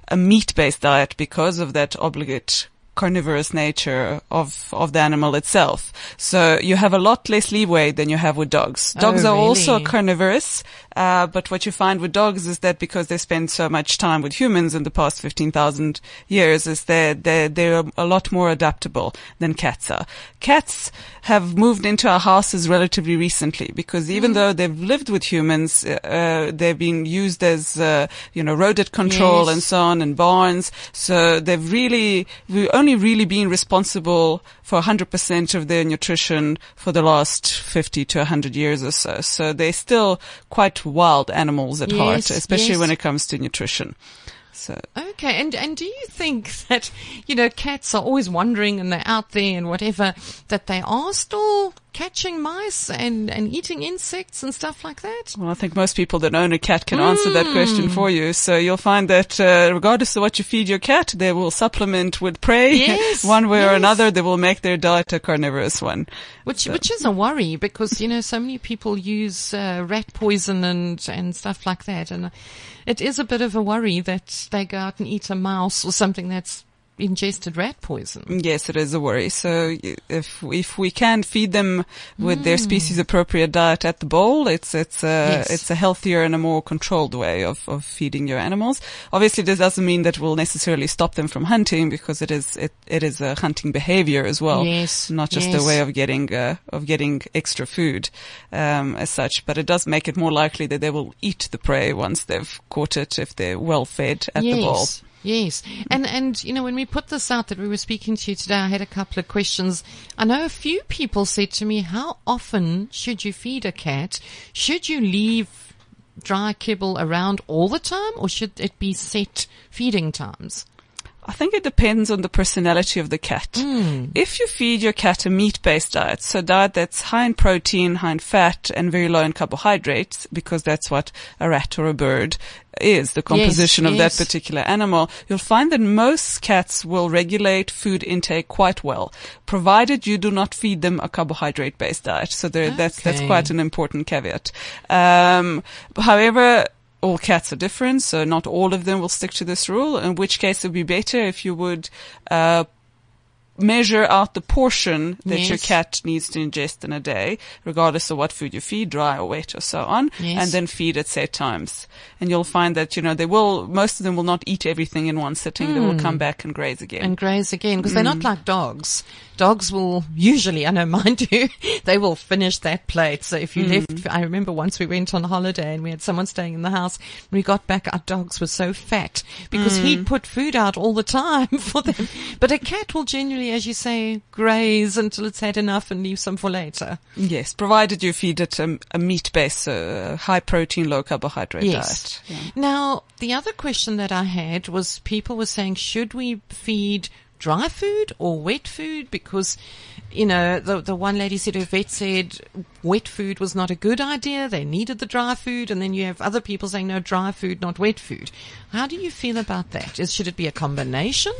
a meat-based diet because of that obligate carnivorous nature of, of the animal itself. So you have a lot less leeway than you have with dogs. Oh, Dogs are also carnivorous, uh, but what you find with dogs is that because they spend so much time with humans in the past 15,000 years is that they're, they're a lot more adaptable than cats are. Cats have moved into our houses relatively recently because even though they've lived with humans, uh, they've been used as, uh, you know, rodent control Yes. and so on in barns. So they've really, we've only really been responsible for 100% of their nutrition for the last 50 to 100 years or so. So they're still quite wild animals at heart, especially yes. when it comes to nutrition. So Okay, and and do you think *laughs* that you know cats are always wandering and they're out there and whatever that they are still catching mice and and eating insects and stuff like that? Well, I think most people that own a cat can answer that question for you. So you'll find that uh, regardless of what you feed your cat, they will supplement with prey. Yes, *laughs* one way or another, they will make their diet a carnivorous one. Which which is a worry because you know so many people use uh, rat poison and and stuff like that, and it is a bit of a worry that they go out and eat a mouse or something that's ingested rat poison. Yes, it is a worry. So if if we can feed them with their species appropriate diet at the bowl, it's it's a Yes. it's a healthier and a more controlled way of, of feeding your animals. Obviously, this doesn't mean that we'll necessarily stop them from hunting because it is it, it is a hunting behavior as well. Yes, not just yes. a way of getting uh, of getting extra food um, as such. But it does make it more likely that they will eat the prey once they've caught it if they're well fed at the bowl. Yes. And, and, you know, when we put this out that we were speaking to you today, I had a couple of questions. I know a few people said to me, how often should you feed a cat? Should you leave dry kibble around all the time or should it be set feeding times? I think it depends on the personality of the cat. If you feed your cat a meat-based diet, so a diet that's high in protein, high in fat, and very low in carbohydrates, because that's what a rat or a bird is, the composition of yes. that particular animal, you'll find that most cats will regulate food intake quite well, provided you do not feed them a carbohydrate-based diet. So there, that's, that's quite an important caveat. Um, however, all cats are different, so not all of them will stick to this rule, in which case it would be better if you would, uh, measure out the portion that your cat needs to ingest in a day, regardless of what food you feed, dry or wet or so on, Yes. and then feed at set times. And you'll find that, you know, they will, most of them will not eat everything in one sitting. They will hmm. come back and graze again. Hmm. and graze again because they're not hmm. like dogs. Dogs will usually, I know *laughs* mine do, they will finish that plate. So if you left, hmm. I remember once we went on holiday and we had someone staying in the house. When we got back, our dogs were so fat because he'd put food out all the *laughs* time for them. But a cat will as you say, graze until it's had enough and leave some for later. yes, provided you feed it a, a meat-based, uh, high protein, low carbohydrate Yes. diet. Yeah. Now, the other question that I had was people were saying, should we feed dry food or wet food? Because, you know, the, the one lady said her vet said wet food was not a good idea. They needed the dry food. And then you have other people saying, no, dry food, not wet food. How do you feel about that? Is, should it be a combination?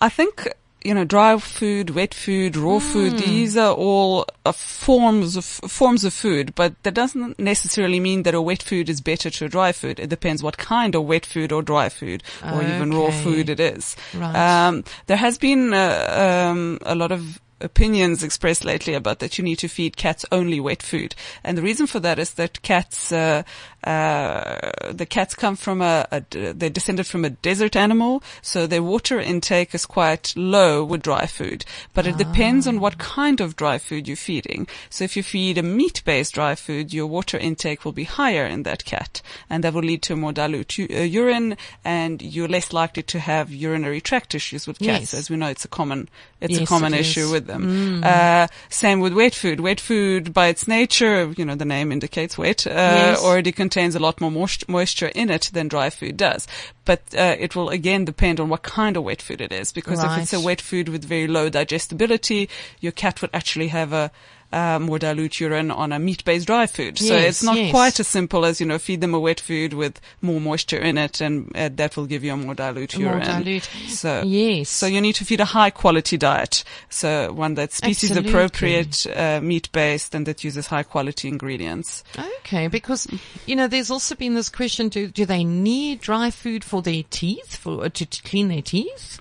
I think you know, dry food, wet food, raw food. These are all uh, forms of forms of food, but that doesn't necessarily mean that a wet food is better to a dry food. It depends what kind of wet food or dry food, or even raw food it is. Right. Um, there has been uh, um, a lot of opinions expressed lately about that you need to feed cats only wet food, and the reason for that is that cats, uh, uh, the cats come from a they're descended from a desert animal, so their water intake is quite low with dry food. But it depends on what kind of dry food you're feeding. So if you feed a meat-based dry food, your water intake will be higher in that cat, and that will lead to more dilute u- uh, urine, and you're less likely to have urinary tract issues with cats. Yes. As we know, it's a common it's a common it issue is. Mm. with them. Uh, same with wet food. Wet food, by its nature, you know, the name indicates wet, uh, Yes. already contains a lot more moisture in it than dry food does. But uh, it will again depend on what kind of wet food it is, because if it's a wet food with very low digestibility, your cat would actually have a uh, more dilute urine on a meat-based dry food. so it's not yes. quite as simple as, you know, feed them a wet food with more moisture in it and uh, that will give you a more dilute More urine. dilute. So, Yes. so you need to feed a high quality diet. So one that's species Absolutely. appropriate, uh, meat based and that uses high quality ingredients. Okay, because you know, there's also been this question: Do do they need dry food for their teeth, for to, to clean their teeth?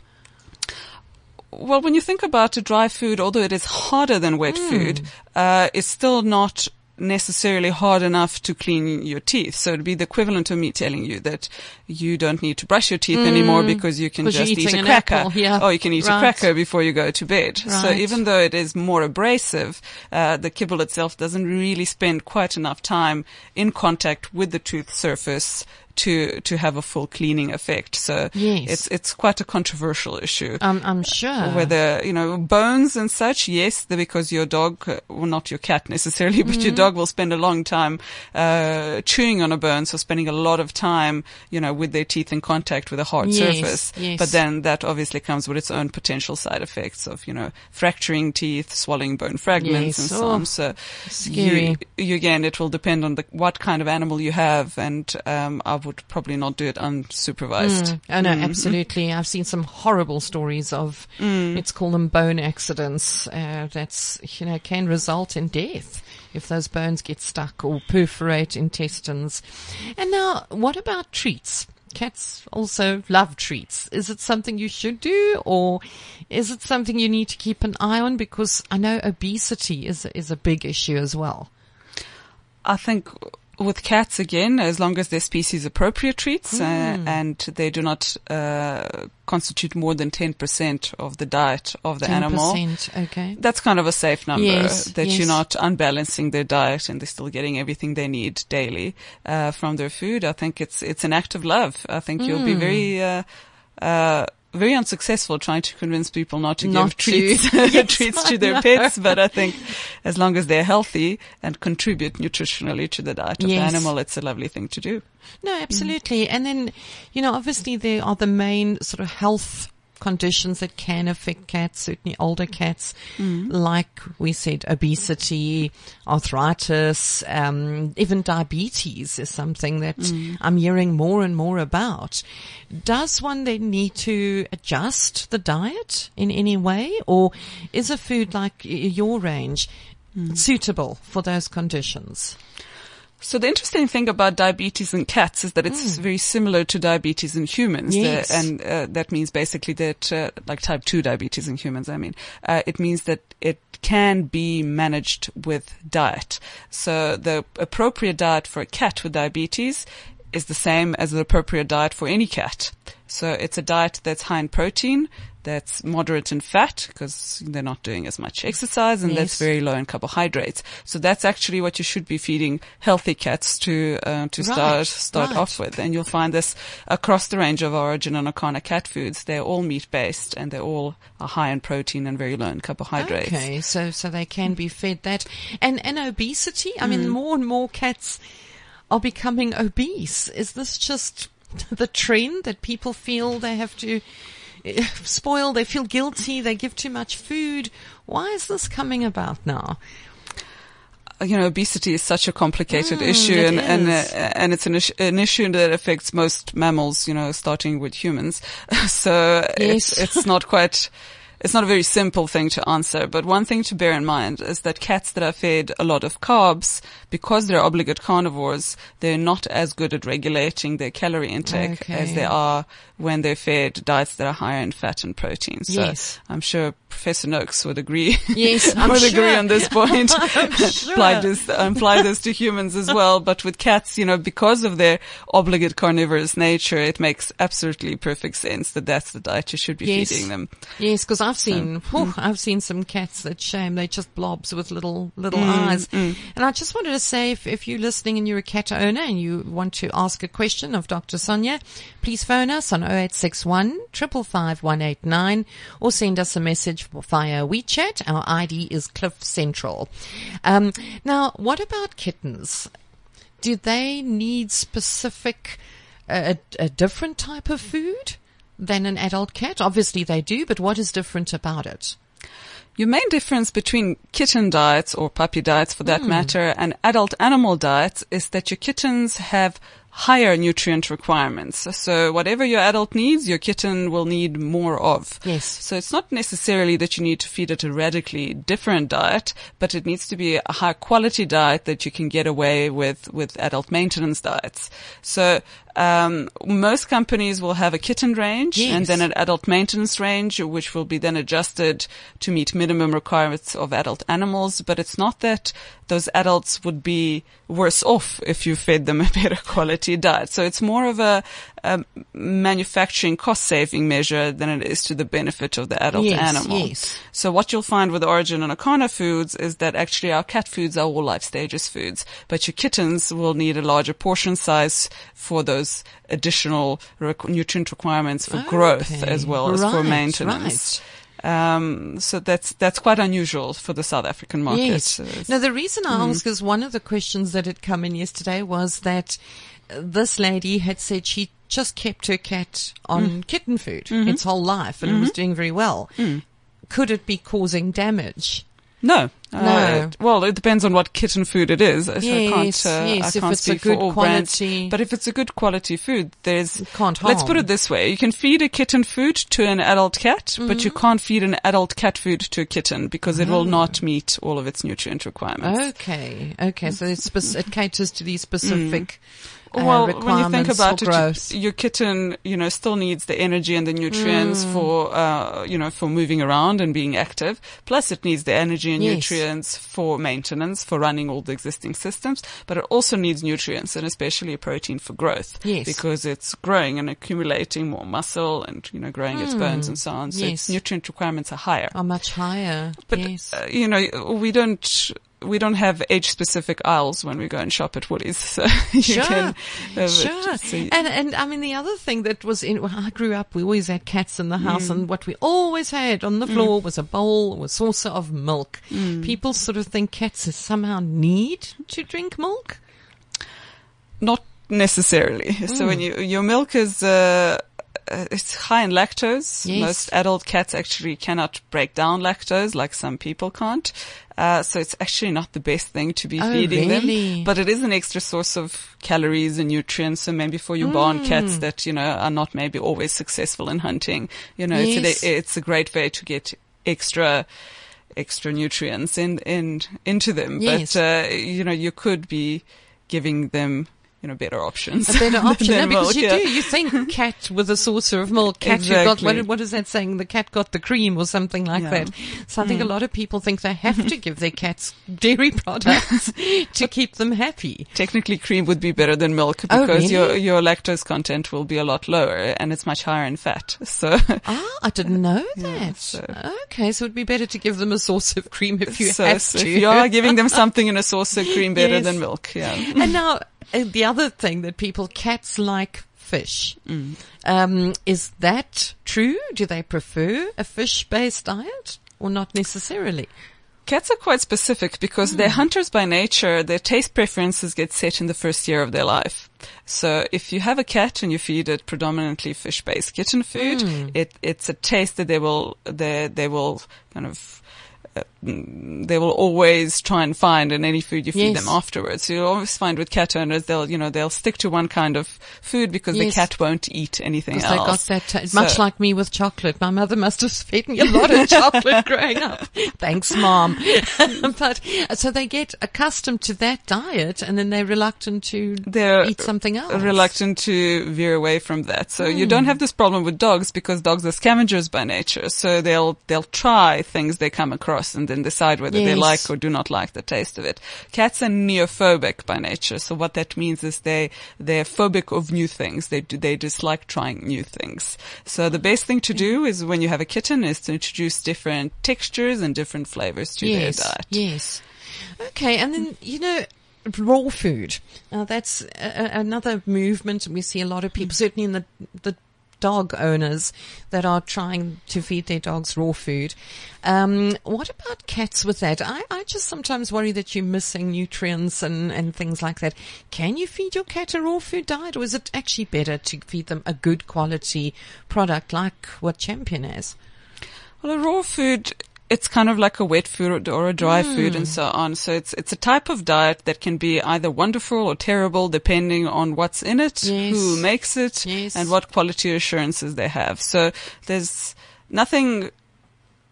Well, when you think about it, dry food, although it is harder than wet food, uh, it's still not necessarily hard enough to clean your teeth. So it'd be the equivalent of me telling you that you don't need to brush your teeth anymore because you can just eat a cracker. yeah. Or you can eat a cracker before you go to bed. So even though it is more abrasive, uh, the kibble itself doesn't really spend quite enough time in contact with the tooth surface to to have a full cleaning effect. So Yes. it's it's quite a controversial issue. Um, I'm sure. Whether, you know, bones and such, yes, because your dog, well, not your cat necessarily, *laughs* but Mm-hmm. your dog will spend a long time, uh, chewing on a bone, so spending a lot of time, you know, with their teeth in contact with a hard Yes, surface. yes. But then that obviously comes with its own potential side effects of, you know, fracturing teeth, swallowing bone fragments Yes, and so oh, on. So scary. You, you, again, it will depend on the, what kind of animal you have and, um, I would probably not do it unsupervised. Mm. Oh no, mm. absolutely. I've seen some horrible stories of, mm. let's call them bone accidents, uh, that's, you know, can result in death if those bones get stuck or perforate intestines. And now, what about treats? cats also love treats. Is it something you should do or is it something you need to keep an eye on? Because I know obesity is, is a big issue as well. I think with cats again, as long as they're species appropriate treats uh, Hmm. and they do not uh, constitute more than 10% of the diet of the animal. 10%, okay. That's kind of a safe number Yes, that yes. you're not unbalancing their diet and they're still getting everything they need daily uh, from their food. I think it's it's an act of love. I think you'll Hmm. be very uh, uh, very unsuccessful trying to convince people not to Not give treats to. *laughs* Yes, treats to their pets. But I think as long as they're healthy and contribute nutritionally to the diet of the animal, it's a lovely thing to do. No, absolutely. And then, you know, obviously there are the main sort of health conditions that can affect cats, certainly older cats, mm-hmm. like we said, obesity, arthritis, um, even diabetes is something that mm. I'm hearing more and more about. Does one then need to adjust the diet in any way? Or is a food like your range mm. suitable for those conditions? So the interesting thing about diabetes in cats is that it's very similar to diabetes in humans. The- and uh, that means basically that, uh, like type 2 diabetes in humans, I mean, uh, it means that it can be managed with diet. So the appropriate diet for a cat with diabetes is the same as the appropriate diet for any cat. So it's a diet that's high in protein, that's moderate in fat because they're not doing as much exercise and that's very low in carbohydrates. So that's actually what you should be feeding healthy cats to uh, to Right, start start right. off with. And you'll find this across the range of Orijen and Acana cat foods. They're all meat based and they're all are high in protein and very low in carbohydrates. Okay, so so they can be fed that, and and obesity. I mean, more and more cats are becoming obese. Is this just *laughs* the trend that people feel they have to *laughs* eh, spoil? They feel guilty. They give too much food. Why is this coming about now? you know, obesity is such a complicated issue, it and and uh, and it's an, is- an issue that affects most mammals. You know, starting with humans. *laughs* so Yes. it's it's not quite. *laughs* It's not a very simple thing to answer, but one thing to bear in mind is that cats that are fed a lot of carbs, because they're obligate carnivores, they're not as good at regulating their calorie intake as they are when they're fed diets that are higher in fat and protein. So Yes. I'm sure Professor Noakes would agree. Yes, *laughs* I'm would sure. agree on this *laughs* point. I'm *laughs* sure. Apply this, um, apply this to humans as well. But with cats, you know, because of their obligate carnivorous nature, it makes absolutely perfect sense that that's the diet you should be Yes. feeding them. Yes, because I've seen, mm. whew, I've seen some cats that shame. They're just blobs with little little mm, eyes. Mm. And I just wanted to say, if, if you're listening and you're a cat owner and you want to ask a question of Dr. Sonia, please phone us on 0861 555 189 or send us a message via WeChat. Our ID is Cliff Central. Um, now, what about kittens? Do they need specific, uh, a, a different type of food than an adult cat? Obviously they do, but what is different about it? Your main difference between kitten diets or puppy diets for that matter and adult animal diets is that your kittens have higher nutrient requirements. So whatever your adult needs, your kitten will need more of. Yes. So it's not necessarily that you need to feed it a radically different diet, but it needs to be a high quality diet that you can get away with with adult maintenance diets. So um, most companies will have a kitten range Yes. and then an adult maintenance range, which will be then adjusted to meet minimum requirements of adult animals. But it's not that those adults would be worse off if you fed them a *laughs* better quality diet. So it's more of a, a manufacturing cost saving measure than it is to the benefit of the adult Yes, animal. yes. So what you'll find with Orijen and Acana foods is that actually our cat foods are all life stages foods, but your kittens will need a larger portion size for those additional requ- nutrient requirements for growth as well as for Right, maintenance. Um, so that's that's quite unusual for the South African market. Yes. Now the reason I ask hmm. is one of the questions that had come in yesterday was that uh, this lady had said she just kept her cat on hmm. kitten food mm-hmm. its whole life and it was mm-hmm. doing very well. Hmm. Could it be causing damage? No, No. it- well, it depends on what kitten food it is. So I can't, Yes, uh, yes, I if can't it's a speak good for all brands. quality- But if it's a good quality food, there's, can't let's put it this way. You can feed a kitten food to an adult cat, but Mm-hmm. you can't feed an adult cat food to a kitten because it will not meet all of its nutrient requirements. Okay, okay. So it's spec- it caters to these specific uh, well, when you think about it, your kitten, you know, still needs the energy and the nutrients Mm. for, uh, you know, for moving around and being active. Plus, it needs the energy and Yes. nutrients for maintenance, for running all the existing systems. But it also needs nutrients and especially protein for growth. Yes. Because it's growing and accumulating more muscle and, you know, growing its bones and so on. So Mm. Yes. its nutrient requirements are higher. are much higher. But yes. uh, you know, we don't we don't have age specific aisles when we go and shop at Woolies. *laughs* So you Sure, can sure. So you- And and I mean the other thing that was in when I grew up, we always had cats in the house, Mm. and what we always had on the floor was a bowl or a saucer of milk. Mm. People sort of think cats somehow need to drink milk. Not necessarily. So when Mm. you your milk is uh, uh, it's high in lactose. Yes. Most adult cats actually cannot break down lactose like some people can't. Uh, so it's actually not the best thing to be Oh, feeding really? them. But it is an extra source of calories and nutrients. So maybe for your barn Mm. cats that, you know, are not maybe always successful in hunting, you know, Yes. it's, a, it's a great way to get extra extra nutrients in, in, into them. Yes. But, uh, you know, you could be giving them, you know, better options. A better *laughs* option, no, because milk, you yeah. do. You think cat with a saucer of milk, cat who got what, what is that saying? The cat got the cream or something like Yeah. That. So I think a lot of people think they have to give their cats dairy *laughs* products *laughs* to keep them happy. Technically, cream would be better than milk Oh, because your really? your lactose content will be a lot lower and it's much higher in fat. So, Ah, I didn't know that. so- Okay, so it'd be better to give them a saucer of cream if you so, have so to. if you are giving them something in a saucer, of cream better Yes. than milk. Yeah. and now the other thing that people cats like fish. Mm. Um, is that true? Do they prefer a fish-based diet or not necessarily? Cats are quite specific because Hmm. they're hunters by nature. Their taste preferences get set in the first year of their life. So if you have a cat and you feed it predominantly fish-based kitten food, Hmm. it, it's a taste that they will, they, they will kind of, uh, mm, they will always try and find in any food you feed Yes. them afterwards. So you always find with cat owners, they'll, you know, they'll stick to one kind of food because Yes. the cat won't eat anything else. they got that, ta- So- much like me with chocolate. My mother must have fed me a lot of chocolate *laughs* growing up. Thanks, mom. *laughs* but so they get accustomed to that diet, and then they're reluctant to they're eat something else. reluctant to veer away from that. So you Hmm. don't have this problem with dogs because dogs are scavengers by nature. So they'll they'll try things they come across and then decide whether they like or do not like the taste of it. Cats are neophobic by nature. So what that means is they they're phobic of new things. They do- they dislike trying new things. So the best thing to do is when you have a kitten is to introduce different textures and different flavors to yes, their diet. Yes. Okay, and then you know. Raw food. Now that's a, a- another movement. We see a lot of people, hmm. certainly in the the dog owners, that are trying to feed their dogs raw food. Um, what about cats with that? I, I just sometimes worry that you're missing nutrients and, and things like that. Can you feed your cat a raw food diet, or is it actually better to feed them a good quality product like what Champion is? Well, a raw food, it's kind of like a wet food or a dry food Hmm. and so on. So it's, it's a type of diet that can be either wonderful or terrible depending on what's in it, Yes. who makes it, Yes. and what quality assurances they have. So there's nothing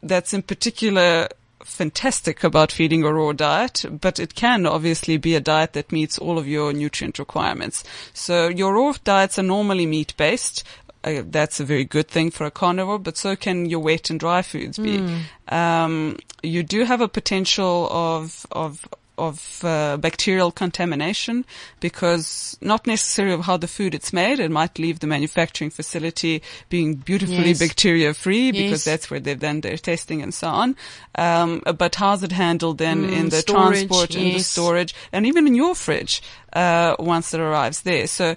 that's in particular fantastic about feeding a raw diet, but it can obviously be a diet that meets all of your nutrient requirements. So your raw diets are normally meat based. Uh, that's a very good thing for a carnivore, but so can your wet and dry foods be. Um, you do have a potential of of of uh, bacterial contamination because not necessarily of how the food it's made. It might leave the manufacturing facility being beautifully Yes. bacteria free Yes. because that's where they've done their testing and so on. Um, but how's it handled then Mm, in the storage, transport and the storage and even in your fridge uh, once it arrives there? So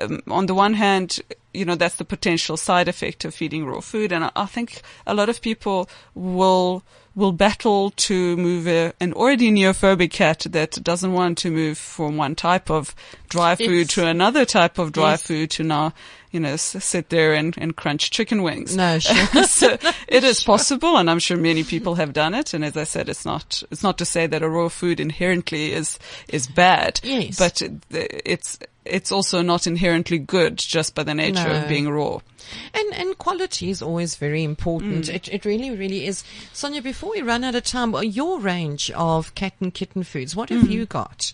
um, on the one hand, you know, that's the potential side effect of feeding raw food. And I, I think a lot of people will, will battle to move a, an already neophobic cat that doesn't want to move from one type of dry food Yes. to another type of dry Yes. food to now, you know, s- sit there and, and crunch chicken wings. No, *laughs* sure. so it is *laughs* possible, and I'm sure many people have done it. And as I said, it's not it's not to say that a raw food inherently is is bad, Yes. but it- it's it's also not inherently good just by the nature No. of being raw. And and quality is always very important. Mm. It it really really is. Sonia, before we run out of time, your range of cat and kitten foods, what Mm. have you got?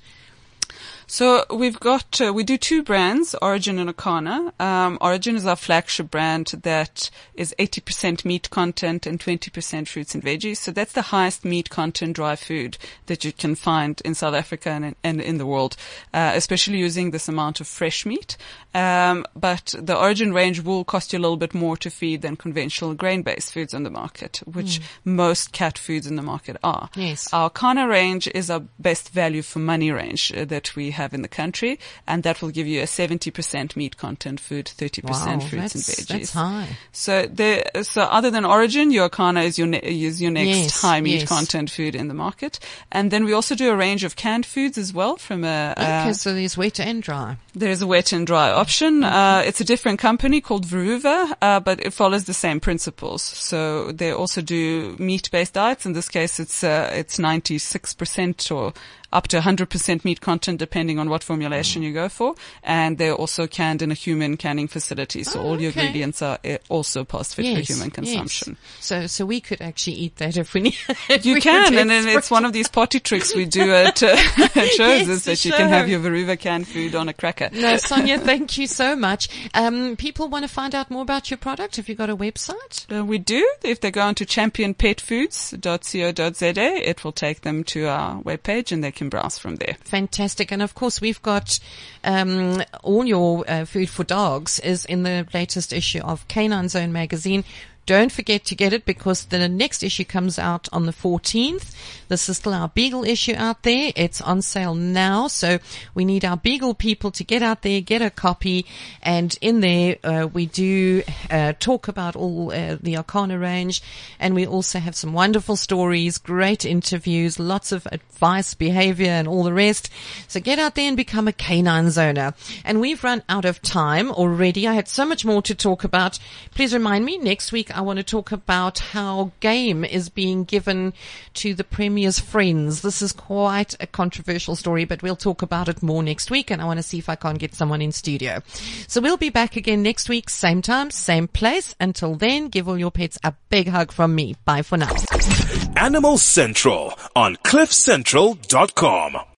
So we've got uh, we do two brands, Orijen and Acana. Um, Orijen is our flagship brand that is 80% meat content and 20% fruits and veggies. So that's the highest meat content dry food that you can find in South Africa and, and in the world, uh, especially using this amount of fresh meat. Um, but the Orijen range will cost you a little bit more to feed than conventional grain-based foods on the market, which most cat foods in the market are. Yes. Acana range is our best value for money range uh, that we have in the country, and that will give you a 70% meat content food, 30% Wow, fruits and veggies. that's high. So there, so other than Orijen, your Acana is your ne- is your next Yes, high meat yes. content food in the market, and then we also do a range of canned foods as well. From a uh, okay, so there's wet and dry. there's a wet and dry option. Uh, it's a different company called Veruva, uh, but it follows the same principles. So they also do meat-based diets. In this case, it's uh, it's 96% or up to 100% meat content, depending on what formulation you go for. And they're also canned in a human canning facility, so all your okay. ingredients are uh, also past fit for human yes. consumption. So so we could actually eat that if we need. *laughs* if You we can, and then it's one of these potty tricks we do at, uh, *laughs* at shows Yes, is that you can have your Veruva canned food on a cracker. No, *laughs* Sonia, thank you so much. Um, people want to find out more about your product. Have you got a website? Uh, we do. If they go onto championpetfoods.co.za, it will take them to our webpage and they can browse from there. Fantastic. And of course, we've got um, all your uh, food for dogs is in the latest issue of Canine Zone magazine. Don't forget to get it because the next issue comes out on the 14th. This is still our Beagle issue out there. It's on sale now. So we need our Beagle people to get out there, get a copy. And in there, uh, we do uh, talk about all uh, the Acana range. And we also have some wonderful stories, great interviews, lots of advice, behavior and all the rest. So get out there and become a canine zoner. And we've run out of time already. I had so much more to talk about. Please remind me next week I want to talk about how game is being given to the Premier's friends. This is quite a controversial story, but we'll talk about it more next week and I want to see if I can't get someone in studio. So we'll be back again next week, same time, same place. Until then, give all your pets a big hug from me. Bye for now. Animal Central on CliffCentral.com.